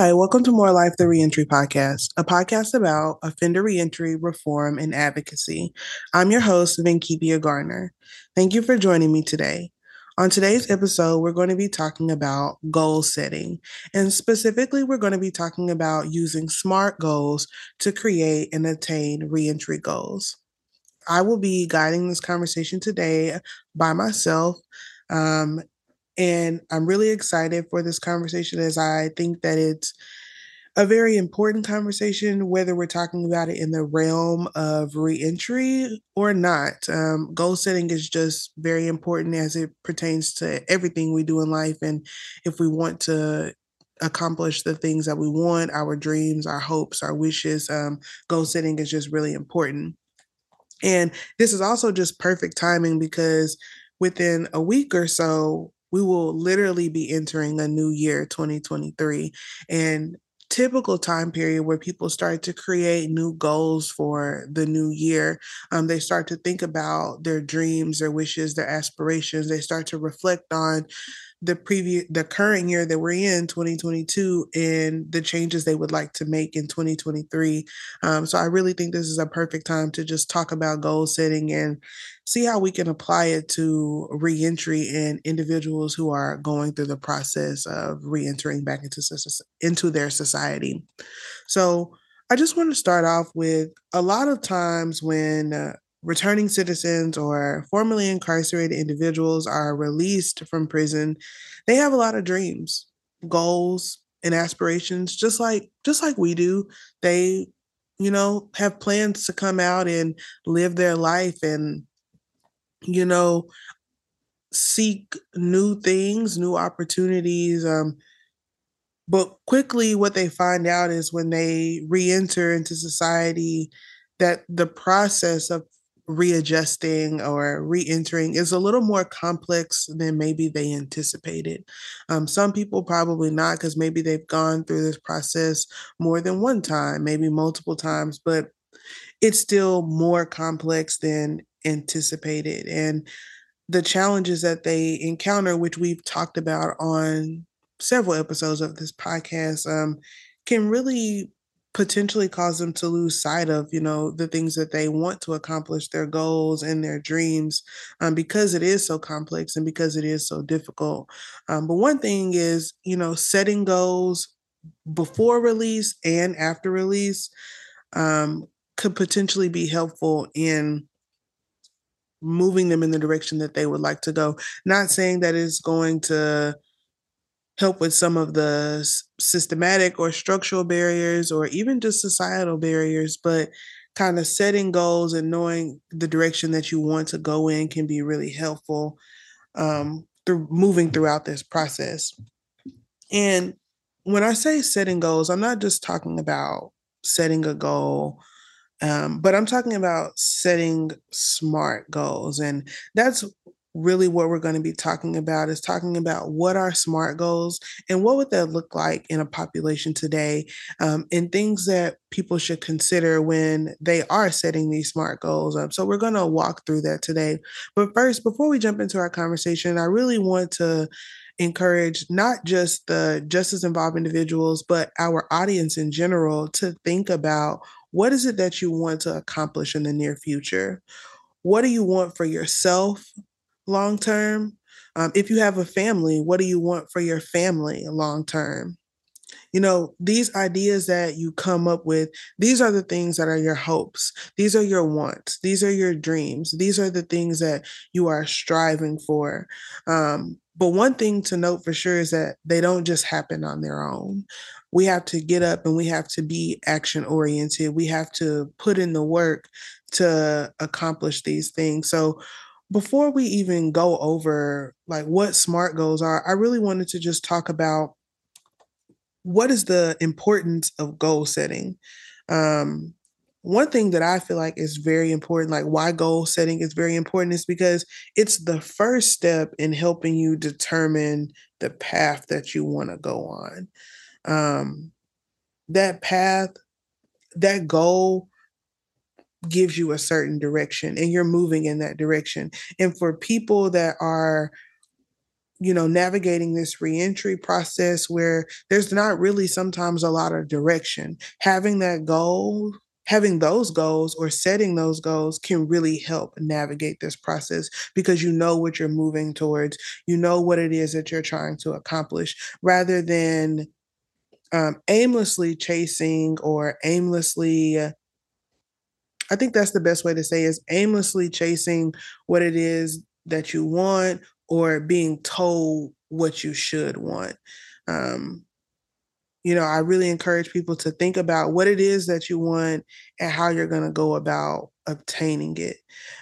Hi, welcome to More Life, the Reentry Podcast, a podcast about offender reentry, reform, and advocacy. I'm your host, VanKe'via Garner. Thank you for joining me today. On today's episode, we're going to be talking about goal setting. And specifically, we're going to be talking about using SMART goals to create and attain reentry goals. I will be guiding this conversation today by myself. Um, and I'm really excited for this conversation as I think that it's a very important conversation, whether we're talking about it in the realm of reentry or not. Um, goal setting is just very important as it pertains to everything we do in life. And if we want to accomplish the things that we want, our dreams, our hopes, our wishes, um, goal setting is just really important. And this is also just perfect timing because within a week or so, we will literally be entering a new year 2023 and typical time period where people start to create new goals for the new year um, they start to think about their dreams their wishes their aspirations they start to reflect on the previous the current year that we're in 2022 and the changes they would like to make in 2023 um, so i really think this is a perfect time to just talk about goal setting and see how we can apply it to reentry and individuals who are going through the process of reentering back into into their society so i just want to start off with a lot of times when uh, returning citizens or formerly incarcerated individuals are released from prison, they have a lot of dreams, goals, and aspirations just like just like we do. They you know have plans to come out and live their life and you know seek new things, new opportunities um but quickly what they find out is when they re-enter into society that the process of readjusting or re-entering is a little more complex than maybe they anticipated. Um, some people probably not because maybe they've gone through this process more than one time, maybe multiple times, but it's still more complex than anticipated. And the challenges that they encounter, which we've talked about on several episodes of this podcast, um, can really potentially cause them to lose sight of you know the things that they want to accomplish their goals and their dreams um, because it is so complex and because it is so difficult um, but one thing is you know setting goals before release and after release um, could potentially be helpful in moving them in the direction that they would like to go. Not saying that it's going to help with some of the systematic or structural barriers or even just societal barriers but kind of setting goals and knowing the direction that you want to go in can be really helpful um, through moving throughout this process. And when i say setting goals i'm not just talking about setting a goal um, but i'm talking about setting smart goals and that's really what we're going to be talking about is talking about what are smart goals and what would that look like in a population today um, and things that people should consider when they are setting these smart goals up. So we're going to walk through that today. But first before we jump into our conversation i really want to encourage not just the justice involved individuals but our audience in general to think about what is it that you want to accomplish in the near future what do you want for yourself long term? Um, if you have a family, what do you want for your family long term? You know, these ideas that you come up with, these are the things that are your hopes. These are your wants. These are your dreams. These are the things that you are striving for. Um, but one thing to note for sure is that they don't just happen on their own. We have to get up and we have to be action oriented. We have to put in the work to accomplish these things. So, before we even go over like what smart goals are, I really wanted to just talk about what is the importance of goal setting. Um, one thing that I feel like is very important, like why goal setting is very important, is because it's the first step in helping you determine the path that you want to go on. Um, that path, that goal gives you a certain direction and you're moving in that direction. And for people that are you know, navigating this reentry process where there's not really sometimes a lot of direction. Having that goal, having those goals or setting those goals can really help navigate this process because you know what you're moving towards, you know what it is that you're trying to accomplish rather than um, aimlessly chasing or aimlessly. I think that's the best way to say is aimlessly chasing what it is that you want or being told what you should want. Um, you know, I really encourage people to think about what it is that you want and how you're going to go about obtaining it.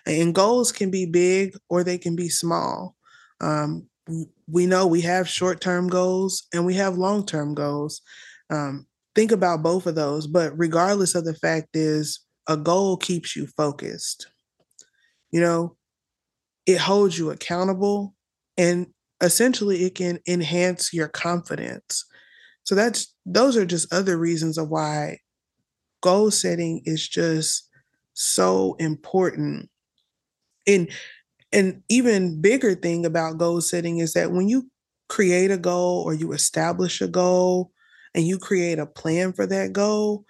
And goals can be big or they can be small. Um, we know we have short term goals and we have long term goals. Um, think about both of those, but regardless of the fact is a goal keeps you focused. You know, it holds you accountable and essentially it can enhance your confidence. So that's those are just other reasons of why goal setting is just so important. And an even bigger thing about goal setting is that when you create a goal or you establish a goal and you create a plan for that goal,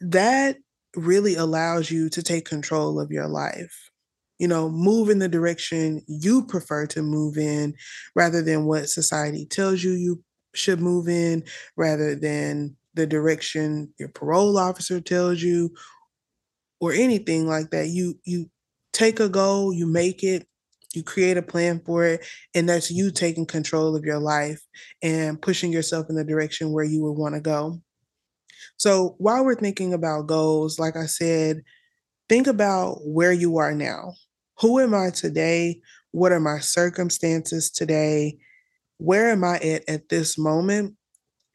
that really allows you to take control of your life you know, move in the direction you prefer to move in rather than what society tells you you should move in, rather than the direction your parole officer tells you or anything like that. You you take a goal, you make it, you create a plan for it, and that's you taking control of your life and pushing yourself in the direction where you would want to go. So while we're thinking about goals, like I said, think about where you are now who am I today? What are my circumstances today? Where am I at at this moment?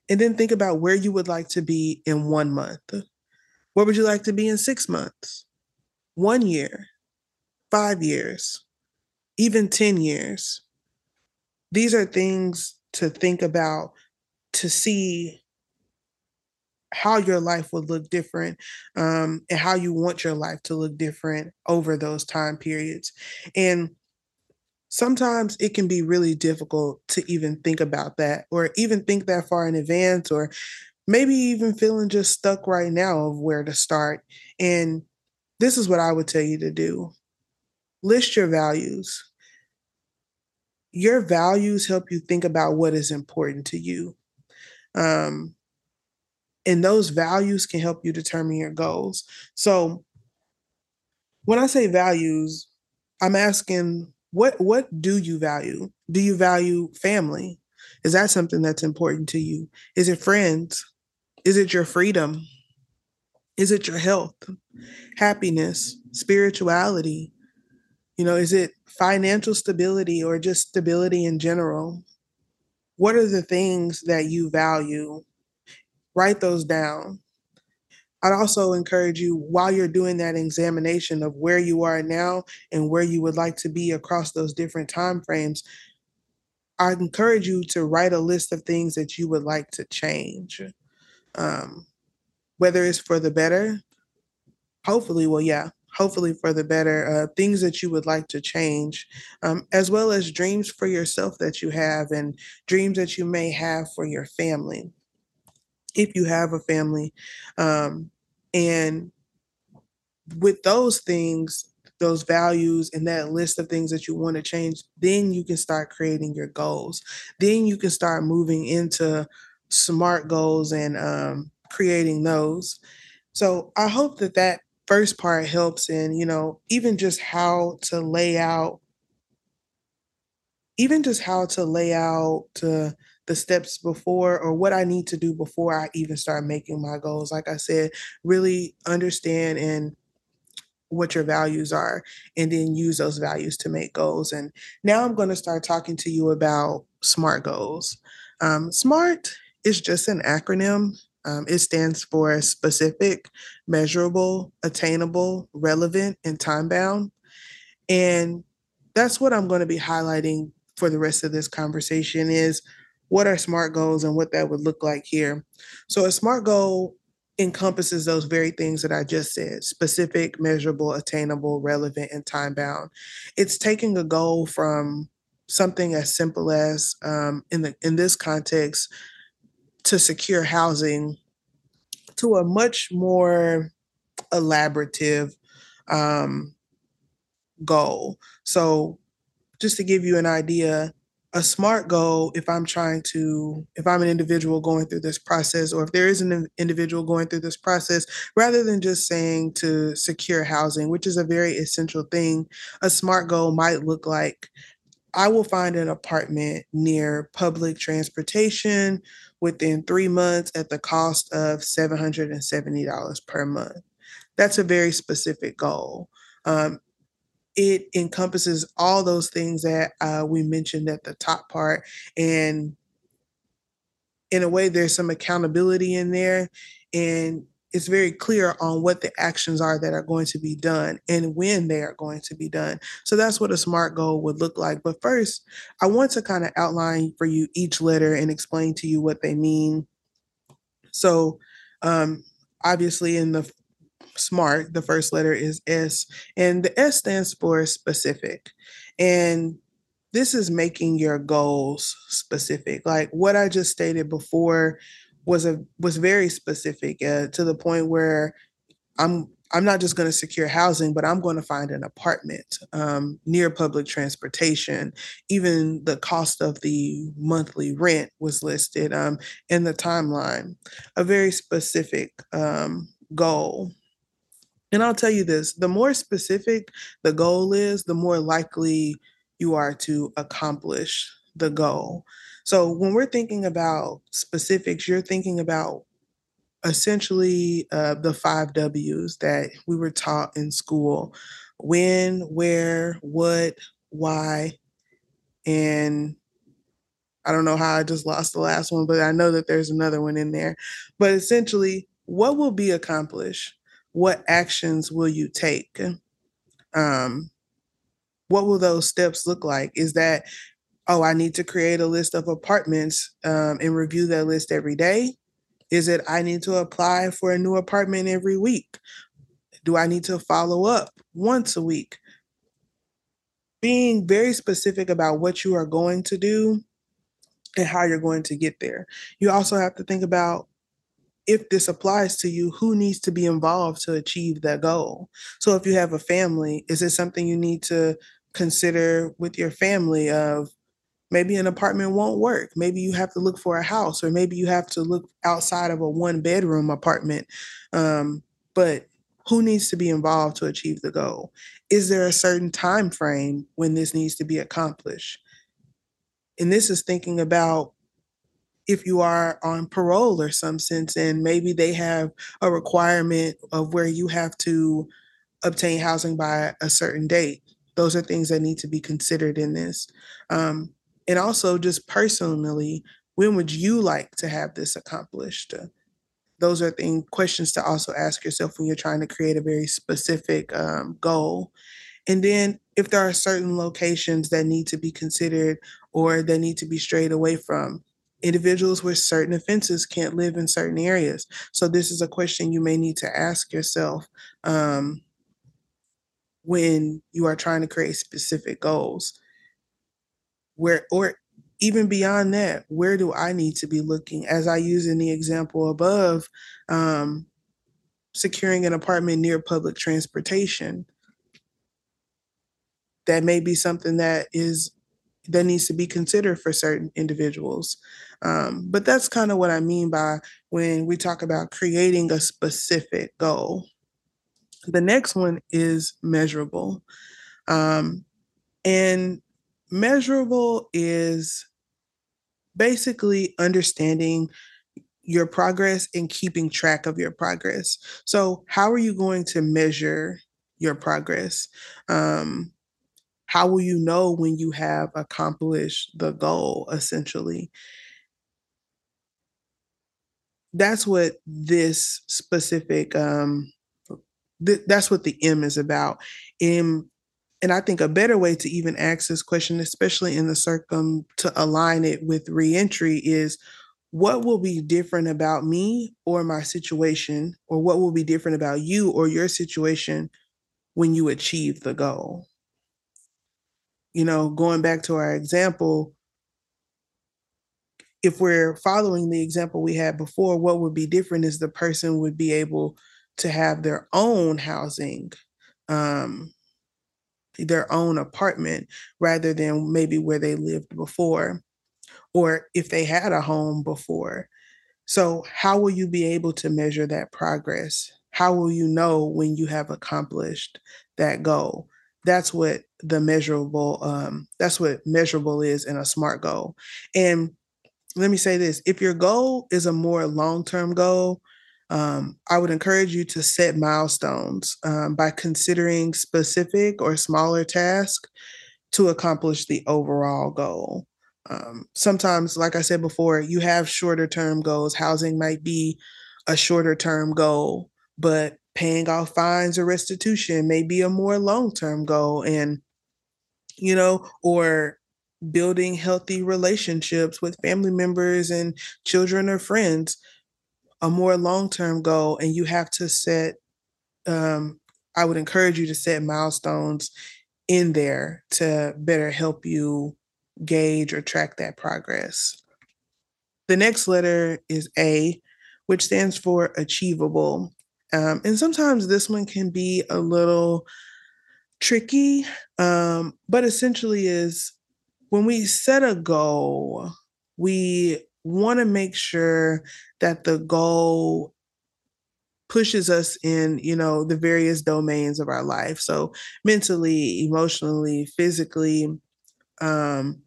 And then think about where you would like to be in one month. Where would you like to be in six months, one year, five years, even 10 years? These are things to think about to see how your life would look different um, and how you want your life to look different over those time periods. And sometimes it can be really difficult to even think about that or even think that far in advance or maybe even feeling just stuck right now of where to start. And this is what I would tell you to do list your values. Your values help you think about what is important to you. Um, and those values can help you determine your goals. So when I say values, I'm asking what what do you value? Do you value family? Is that something that's important to you? Is it friends? Is it your freedom? Is it your health, happiness, spirituality? You know, is it financial stability or just stability in general? What are the things that you value write those down. I'd also encourage you while you're doing that examination of where you are now and where you would like to be across those different time frames. I encourage you to write a list of things that you would like to change, um, whether it's for the better. Hopefully, well, yeah, hopefully for the better. Uh, things that you would like to change, um, as well as dreams for yourself that you have and dreams that you may have for your family if you have a family. Um, and with those things, those values and that list of things that you want to change, then you can start creating your goals. Then you can start moving into smart goals and um, creating those. So I hope that that first part helps in, you know, even just how to lay out, even just how to lay out to the steps before or what I need to do before I even start making my goals. Like I said, really understand and what your values are and then use those values to make goals. And now I'm going to start talking to you about SMART goals. Um, SMART is just an acronym. Um, it stands for specific, measurable, attainable, relevant, and time bound. And that's what I'm going to be highlighting for the rest of this conversation is what are SMART goals and what that would look like here. So, a SMART goal encompasses those very things that I just said specific, measurable, attainable, relevant, and time bound. It's taking a goal from something as simple as um, in the in this context to secure housing to a much more elaborative um, goal. So, just to give you an idea, a smart goal, if I'm trying to, if I'm an individual going through this process, or if there is an individual going through this process, rather than just saying to secure housing, which is a very essential thing, a smart goal might look like I will find an apartment near public transportation within three months at the cost of $770 per month. That's a very specific goal. Um, it encompasses all those things that uh, we mentioned at the top part. And in a way, there's some accountability in there. And it's very clear on what the actions are that are going to be done and when they are going to be done. So that's what a SMART goal would look like. But first, I want to kind of outline for you each letter and explain to you what they mean. So, um, obviously, in the SMART, the first letter is S, and the S stands for specific. And this is making your goals specific. Like what I just stated before was a was very specific uh, to the point where I'm I'm not just going to secure housing, but I'm going to find an apartment um, near public transportation. Even the cost of the monthly rent was listed um, in the timeline. A very specific um, goal. And I'll tell you this the more specific the goal is, the more likely you are to accomplish the goal. So when we're thinking about specifics, you're thinking about essentially uh, the five W's that we were taught in school when, where, what, why, and I don't know how I just lost the last one, but I know that there's another one in there. But essentially, what will be accomplished? What actions will you take? Um, what will those steps look like? Is that oh, I need to create a list of apartments um, and review that list every day? Is it I need to apply for a new apartment every week? Do I need to follow up once a week? Being very specific about what you are going to do and how you're going to get there. You also have to think about if this applies to you, who needs to be involved to achieve that goal? So if you have a family, is it something you need to consider with your family of maybe an apartment won't work. Maybe you have to look for a house or maybe you have to look outside of a one bedroom apartment um, but who needs to be involved to achieve the goal? Is there a certain time frame when this needs to be accomplished? And this is thinking about if you are on parole or some sense and maybe they have a requirement of where you have to obtain housing by a certain date. Those are things that need to be considered in this. Um, and also just personally when would you like to have this accomplished? Those are things questions to also ask yourself when you're trying to create a very specific um, goal. And then if there are certain locations that need to be considered or that need to be strayed away from individuals with certain offenses can't live in certain areas. So this is a question you may need to ask yourself um, when you are trying to create specific goals where or even beyond that where do i need to be looking? As i use in the example above um, securing an apartment near public transportation that may be something that is that needs to be considered for certain individuals. Um, but that's kind of what i mean by when we talk about creating a specific goal. The next one is measurable. Um, and measurable is basically understanding your progress and keeping track of your progress. So, how are you going to measure your progress? Um, how will you know when you have accomplished the goal, essentially? That's what this specific, um, th- that's what the M is about. M and I think a better way to even ask this question, especially in the circum to align it with reentry, is what will be different about me or my situation, or what will be different about you or your situation when you achieve the goal? you know, going back to our example, if we're following the example we had before, what would be different is the person would be able to have their own housing, um, their own apartment, rather than maybe where they lived before, or if they had a home before. So, how will you be able to measure that progress? How will you know when you have accomplished that goal? That's what the measurable, um, that's what measurable is in a SMART goal. And let me say this if your goal is a more long term goal, um, I would encourage you to set milestones um, by considering specific or smaller tasks to accomplish the overall goal. Um, sometimes, like I said before, you have shorter term goals. Housing might be a shorter term goal, but paying off fines or restitution may be a more long term goal. And, you know, or building healthy relationships with family members and children or friends a more long-term goal and you have to set um, i would encourage you to set milestones in there to better help you gauge or track that progress. The next letter is a which stands for achievable. Um, and sometimes this one can be a little tricky um, but essentially is when we set a goal, we want to make sure that the goal pushes us in you know the various domains of our life so mentally emotionally physically um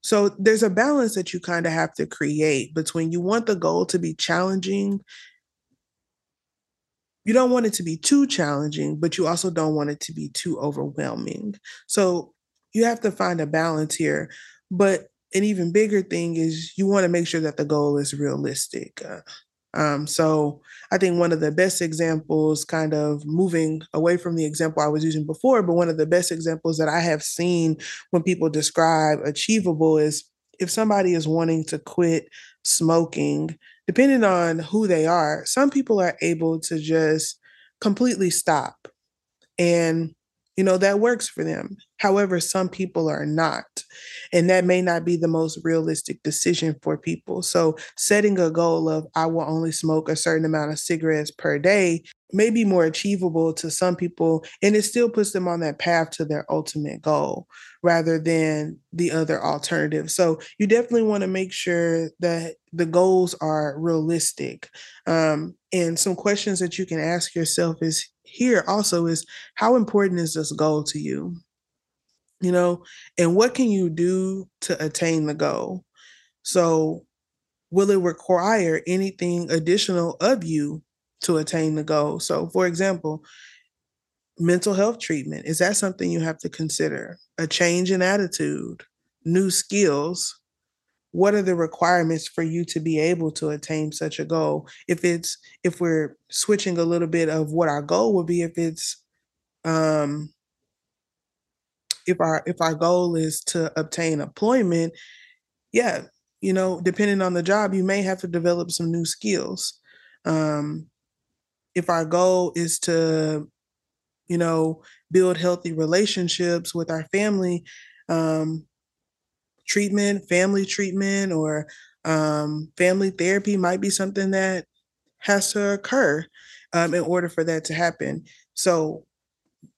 so there's a balance that you kind of have to create between you want the goal to be challenging you don't want it to be too challenging but you also don't want it to be too overwhelming so you have to find a balance here. But an even bigger thing is you want to make sure that the goal is realistic. Uh, um, so I think one of the best examples, kind of moving away from the example I was using before, but one of the best examples that I have seen when people describe achievable is if somebody is wanting to quit smoking, depending on who they are, some people are able to just completely stop. And you know, that works for them. However, some people are not. And that may not be the most realistic decision for people. So, setting a goal of I will only smoke a certain amount of cigarettes per day may be more achievable to some people. And it still puts them on that path to their ultimate goal rather than the other alternative. So, you definitely want to make sure that the goals are realistic. Um, and some questions that you can ask yourself is here also is how important is this goal to you? You know, and what can you do to attain the goal? So, will it require anything additional of you to attain the goal? So, for example, mental health treatment is that something you have to consider? A change in attitude, new skills, what are the requirements for you to be able to attain such a goal? If it's if we're switching a little bit of what our goal would be if it's um if our if our goal is to obtain employment yeah you know depending on the job you may have to develop some new skills. Um if our goal is to you know build healthy relationships with our family um treatment, family treatment, or um, family therapy might be something that has to occur um, in order for that to happen. So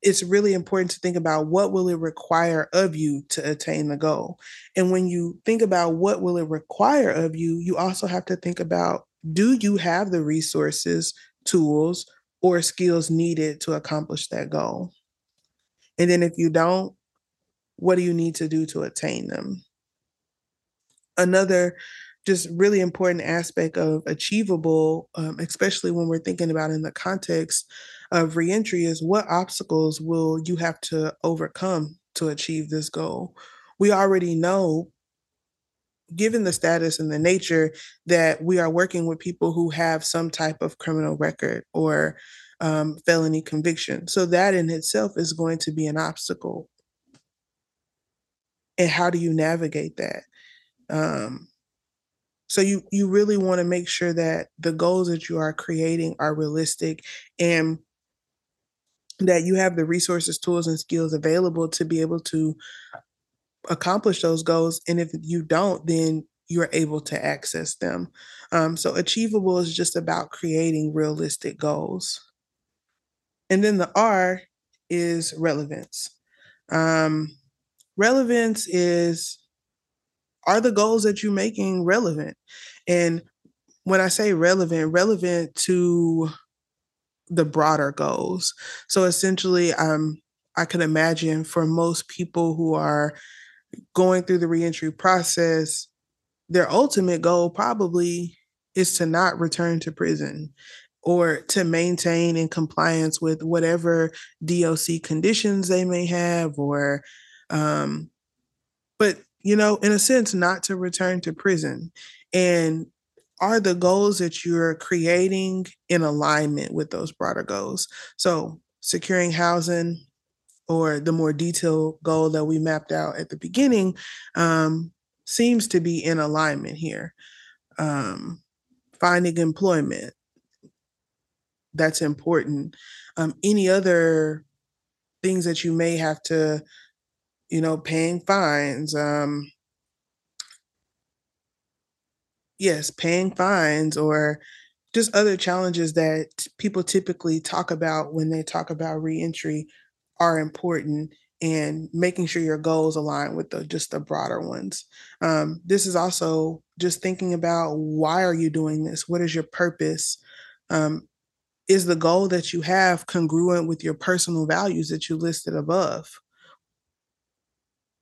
it's really important to think about what will it require of you to attain the goal. And when you think about what will it require of you, you also have to think about do you have the resources, tools, or skills needed to accomplish that goal? And then if you don't, what do you need to do to attain them? Another just really important aspect of achievable, um, especially when we're thinking about in the context of reentry, is what obstacles will you have to overcome to achieve this goal? We already know, given the status and the nature, that we are working with people who have some type of criminal record or um, felony conviction. So that in itself is going to be an obstacle. And how do you navigate that? Um, so you you really want to make sure that the goals that you are creating are realistic and that you have the resources, tools, and skills available to be able to accomplish those goals. And if you don't, then you're able to access them. Um, so, achievable is just about creating realistic goals. And then the R is relevance. Um, relevance is are the goals that you're making relevant? And when I say relevant, relevant to the broader goals. So essentially, um, I can imagine for most people who are going through the reentry process, their ultimate goal probably is to not return to prison or to maintain in compliance with whatever DOC conditions they may have, or, um, but you know, in a sense, not to return to prison. And are the goals that you're creating in alignment with those broader goals? So, securing housing, or the more detailed goal that we mapped out at the beginning, um, seems to be in alignment here. Um, finding employment, that's important. Um, any other things that you may have to, you know, paying fines, um, yes, paying fines or just other challenges that people typically talk about when they talk about reentry are important and making sure your goals align with the just the broader ones. Um, this is also just thinking about why are you doing this? What is your purpose? Um, is the goal that you have congruent with your personal values that you listed above?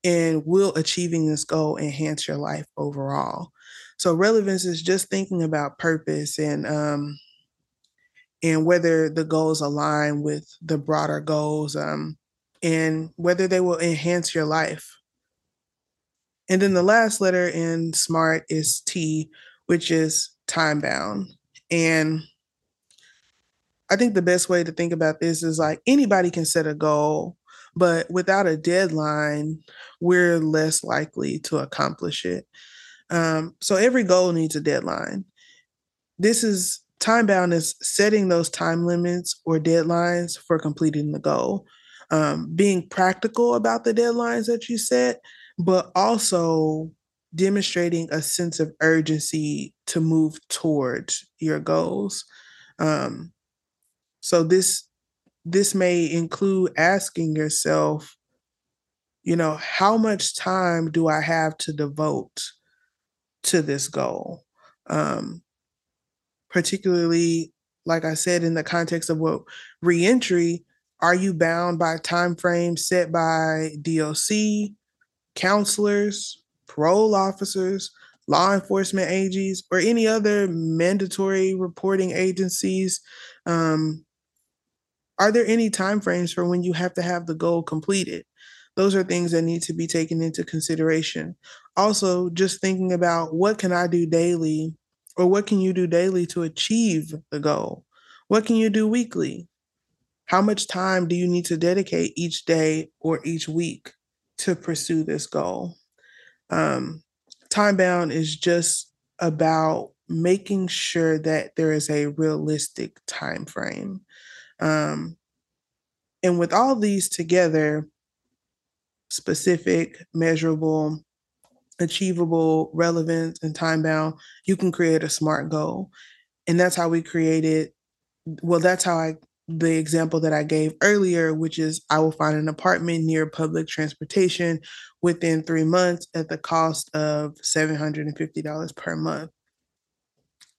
And will achieving this goal enhance your life overall? So relevance is just thinking about purpose and um, and whether the goals align with the broader goals um, and whether they will enhance your life. And then the last letter in SMART is T, which is time bound. And I think the best way to think about this is like anybody can set a goal, but without a deadline, we're less likely to accomplish it. Um, so every goal needs a deadline. This is time bound is setting those time limits or deadlines for completing the goal. Um, being practical about the deadlines that you set, but also demonstrating a sense of urgency to move towards your goals. Um, so this this may include asking yourself, you know, how much time do I have to devote to this goal? Um, particularly, like I said, in the context of what reentry, are you bound by time frames set by DOC, counselors, parole officers, law enforcement agencies, or any other mandatory reporting agencies um, are there any timeframes for when you have to have the goal completed? Those are things that need to be taken into consideration. Also, just thinking about what can I do daily or what can you do daily to achieve the goal? What can you do weekly? How much time do you need to dedicate each day or each week to pursue this goal? Um, time bound is just about making sure that there is a realistic time frame. Um, and with all these together, specific, measurable, achievable, relevant, and time bound, you can create a smart goal. And that's how we created, well, that's how I, the example that I gave earlier, which is I will find an apartment near public transportation within three months at the cost of $750 per month.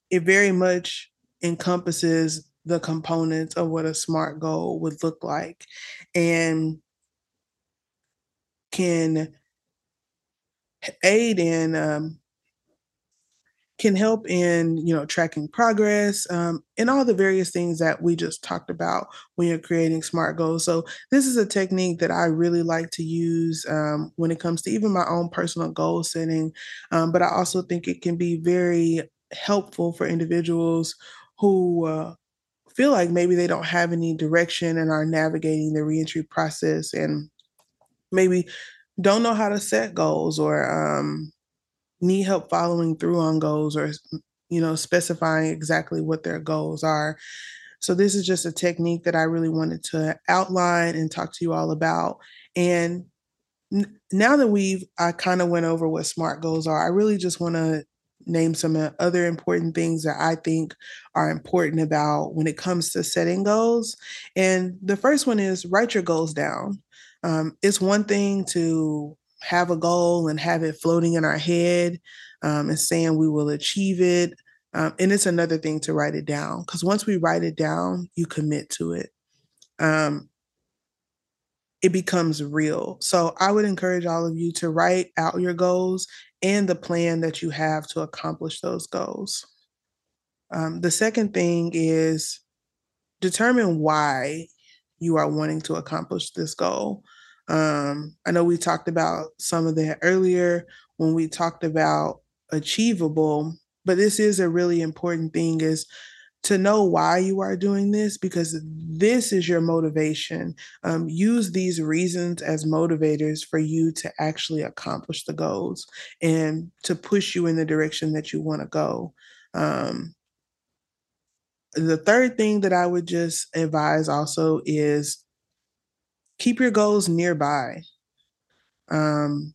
It very much encompasses the components of what a smart goal would look like and can aid in um, can help in you know tracking progress um, and all the various things that we just talked about when you're creating smart goals. So this is a technique that i really like to use um, when it comes to even my own personal goal setting um, but i also think it can be very helpful for individuals who uh, feel like maybe they don't have any direction and are navigating the reentry process and maybe don't know how to set goals or um, need help following through on goals or you know specifying exactly what their goals are. So this is just a technique that i really wanted to outline and talk to you all about. And now that we've I kind of went over what SMART goals are, I really just want to name some other important things that I think are important about when it comes to setting goals. And the first one is write your goals down. Um, it's one thing to have a goal and have it floating in our head um, and saying we will achieve it. Um, and it's another thing to write it down because once we write it down, you commit to it. Um, it becomes real. So I would encourage all of you to write out your goals and the plan that you have to accomplish those goals. Um, the second thing is determine why you are wanting to accomplish this goal. Um, I know we talked about some of that earlier when we talked about achievable, but this is a really important thing is to know why you are doing this because this is your motivation. Um, use these reasons as motivators for you to actually accomplish the goals and to push you in the direction that you want to go. Um, the third thing that I would just advise also is keep your goals nearby. Um,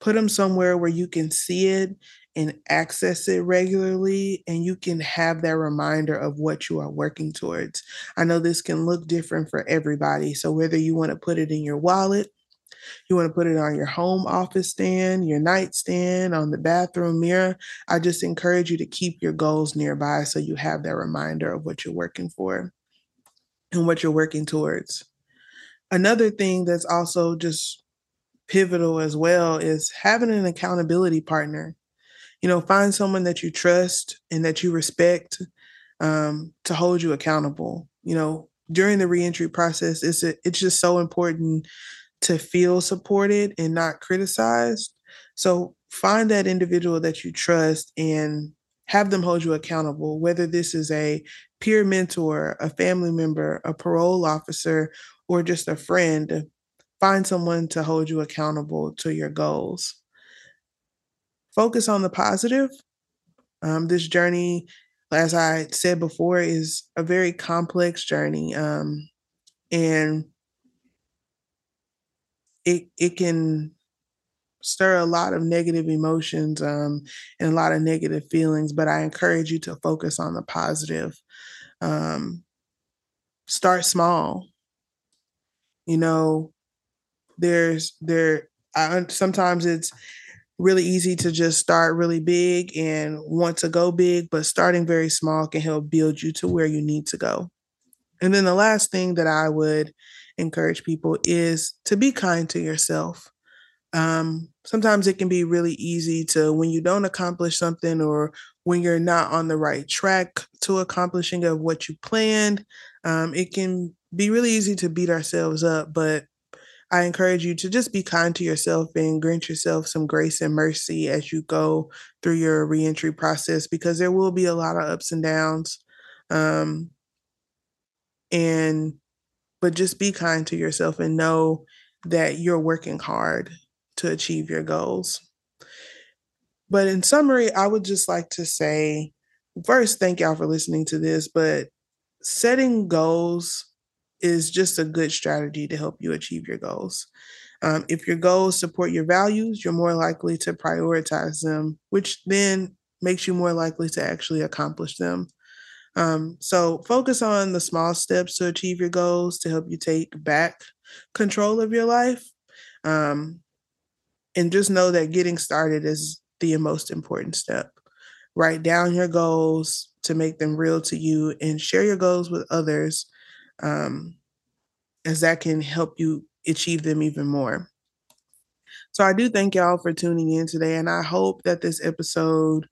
put them somewhere where you can see it and access it regularly and you can have that reminder of what you are working towards. I know this can look different for everybody. So whether you want to put it in your wallet, you want to put it on your home office stand, your nightstand, on the bathroom mirror, I just encourage you to keep your goals nearby so you have that reminder of what you're working for and what you're working towards. Another thing that's also just pivotal as well is having an accountability partner you know, find someone that you trust and that you respect um, to hold you accountable. You know, during the reentry process, it's a, it's just so important to feel supported and not criticized. So find that individual that you trust and have them hold you accountable, whether this is a peer mentor, a family member, a parole officer, or just a friend. Find someone to hold you accountable to your goals focus on the positive. Um, this journey, as I said before, is a very complex journey. Um, and it it can stir a lot of negative emotions um, and a lot of negative feelings, but I encourage you to focus on the positive. Um, start small. You know, there's there. I, sometimes it's really easy to just start really big and want to go big, but starting very small can help build you to where you need to go. And then the last thing that I would encourage people is to be kind to yourself. Um, sometimes it can be really easy to, when you don't accomplish something or when you're not on the right track to accomplishing of what you planned, um, it can be really easy to beat ourselves up. But I encourage you to just be kind to yourself and grant yourself some grace and mercy as you go through your reentry process because there will be a lot of ups and downs. Um, and but just be kind to yourself and know that you're working hard to achieve your goals. But in summary, I would just like to say first, thank y'all for listening to this, but setting goals is just a good strategy to help you achieve your goals. Um, if your goals support your values, you're more likely to prioritize them, which then makes you more likely to actually accomplish them. Um, so focus on the small steps to achieve your goals to help you take back control of your life. Um, and just know that getting started is the most important step. Write down your goals to make them real to you and share your goals with others um, as that can help you achieve them even more. So I do thank y'all for tuning in today, and I hope that this episode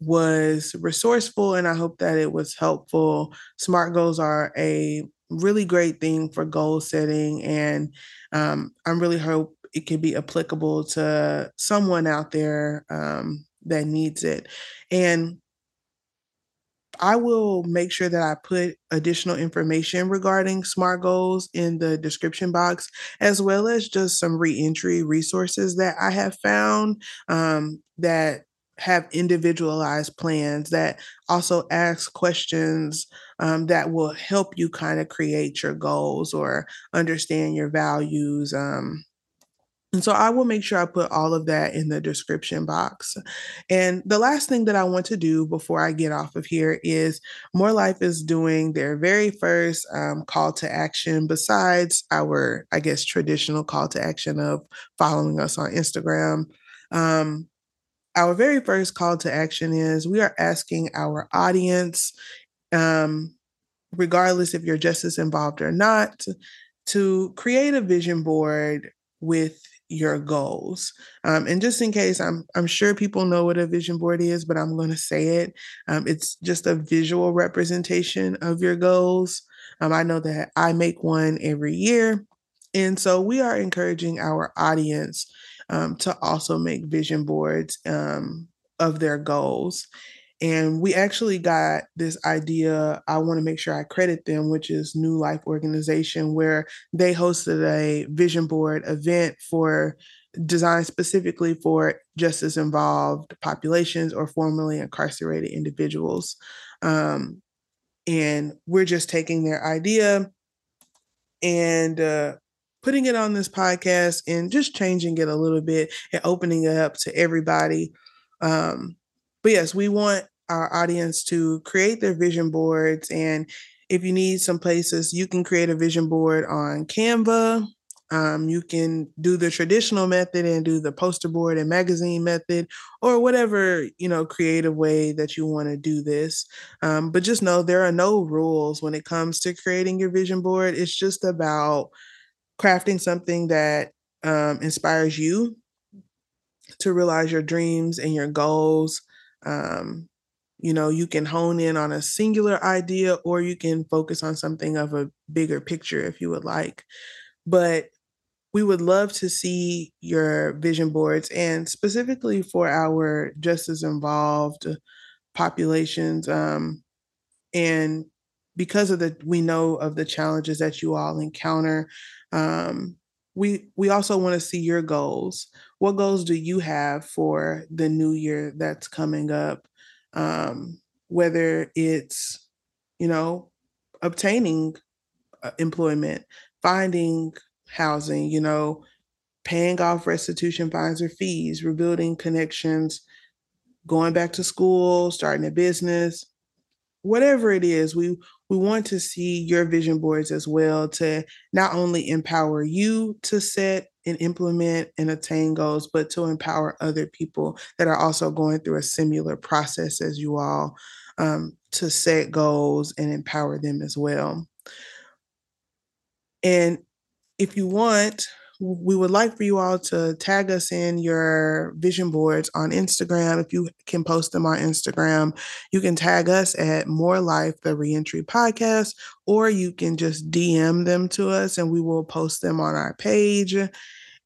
was resourceful and I hope that it was helpful. SMART goals are a really great thing for goal setting, and um, I really hope it can be applicable to someone out there um, that needs it. And I will make sure that I put additional information regarding SMART goals in the description box, as well as just some reentry resources that I have found um, that have individualized plans that also ask questions um, that will help you kind of create your goals or understand your values. Um, And so I will make sure I put all of that in the description box. And the last thing that I want to do before I get off of here is More Life is doing their very first um, call to action, besides our, I guess, traditional call to action of following us on Instagram. Um, our very first call to action is we are asking our audience, um, regardless if you're justice involved or not, to create a vision board with your goals. Um, and just in case, I'm I'm sure people know what a vision board is, but I'm going to say it. Um, it's just a visual representation of your goals. Um, I know that I make one every year, and so we are encouraging our audience um, to also make vision boards um, of their goals. And we actually got this idea. I want to make sure I credit them, which is New Life Organization, where they hosted a vision board event for designed specifically for justice involved populations or formerly incarcerated individuals. Um, and we're just taking their idea and uh, putting it on this podcast and just changing it a little bit and opening it up to everybody. Um, but yes, we want our audience to create their vision boards. And if you need some places, you can create a vision board on Canva. Um, you can do the traditional method and do the poster board and magazine method, or whatever you know creative way that you want to do this. Um, but just know there are no rules when it comes to creating your vision board. It's just about crafting something that um, inspires you to realize your dreams and your goals. Um, you know you can hone in on a singular idea or you can focus on something of a bigger picture if you would like. But we would love to see your vision boards and specifically for our justice involved populations um, and because of the we know of the challenges that you all encounter um, we we also want to see your goals. What goals do you have for the new year that's coming up um, whether it's, you know, obtaining uh, employment, finding housing, you know, paying off restitution fines or fees, rebuilding connections, going back to school, starting a business, whatever it is, we we want to see your vision boards as well to not only empower you to set and implement and attain goals, but to empower other people that are also going through a similar process as you all um, to set goals and empower them as well. And if you want, we would like for you all to tag us in your vision boards on Instagram. If you can post them on Instagram, you can tag us at More Life, the Reentry Podcast, or you can just DM them to us and we will post them on our page.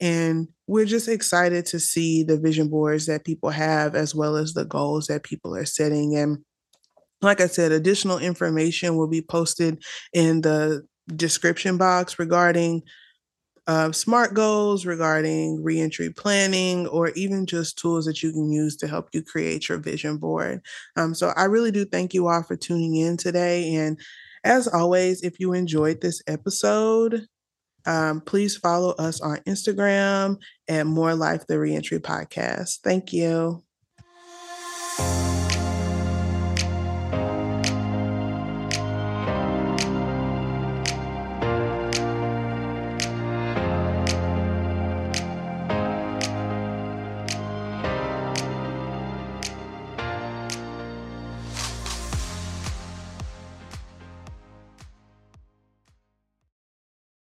And we're just excited to see the vision boards that people have, as well as the goals that people are setting. And like I said, additional information will be posted in the description box regarding uh, SMART goals regarding reentry planning, or even just tools that you can use to help you create your vision board. Um, so I really do thank you all for tuning in today. And as always, if you enjoyed this episode, um, please follow us on Instagram at More Life the Reentry Podcast. Thank you.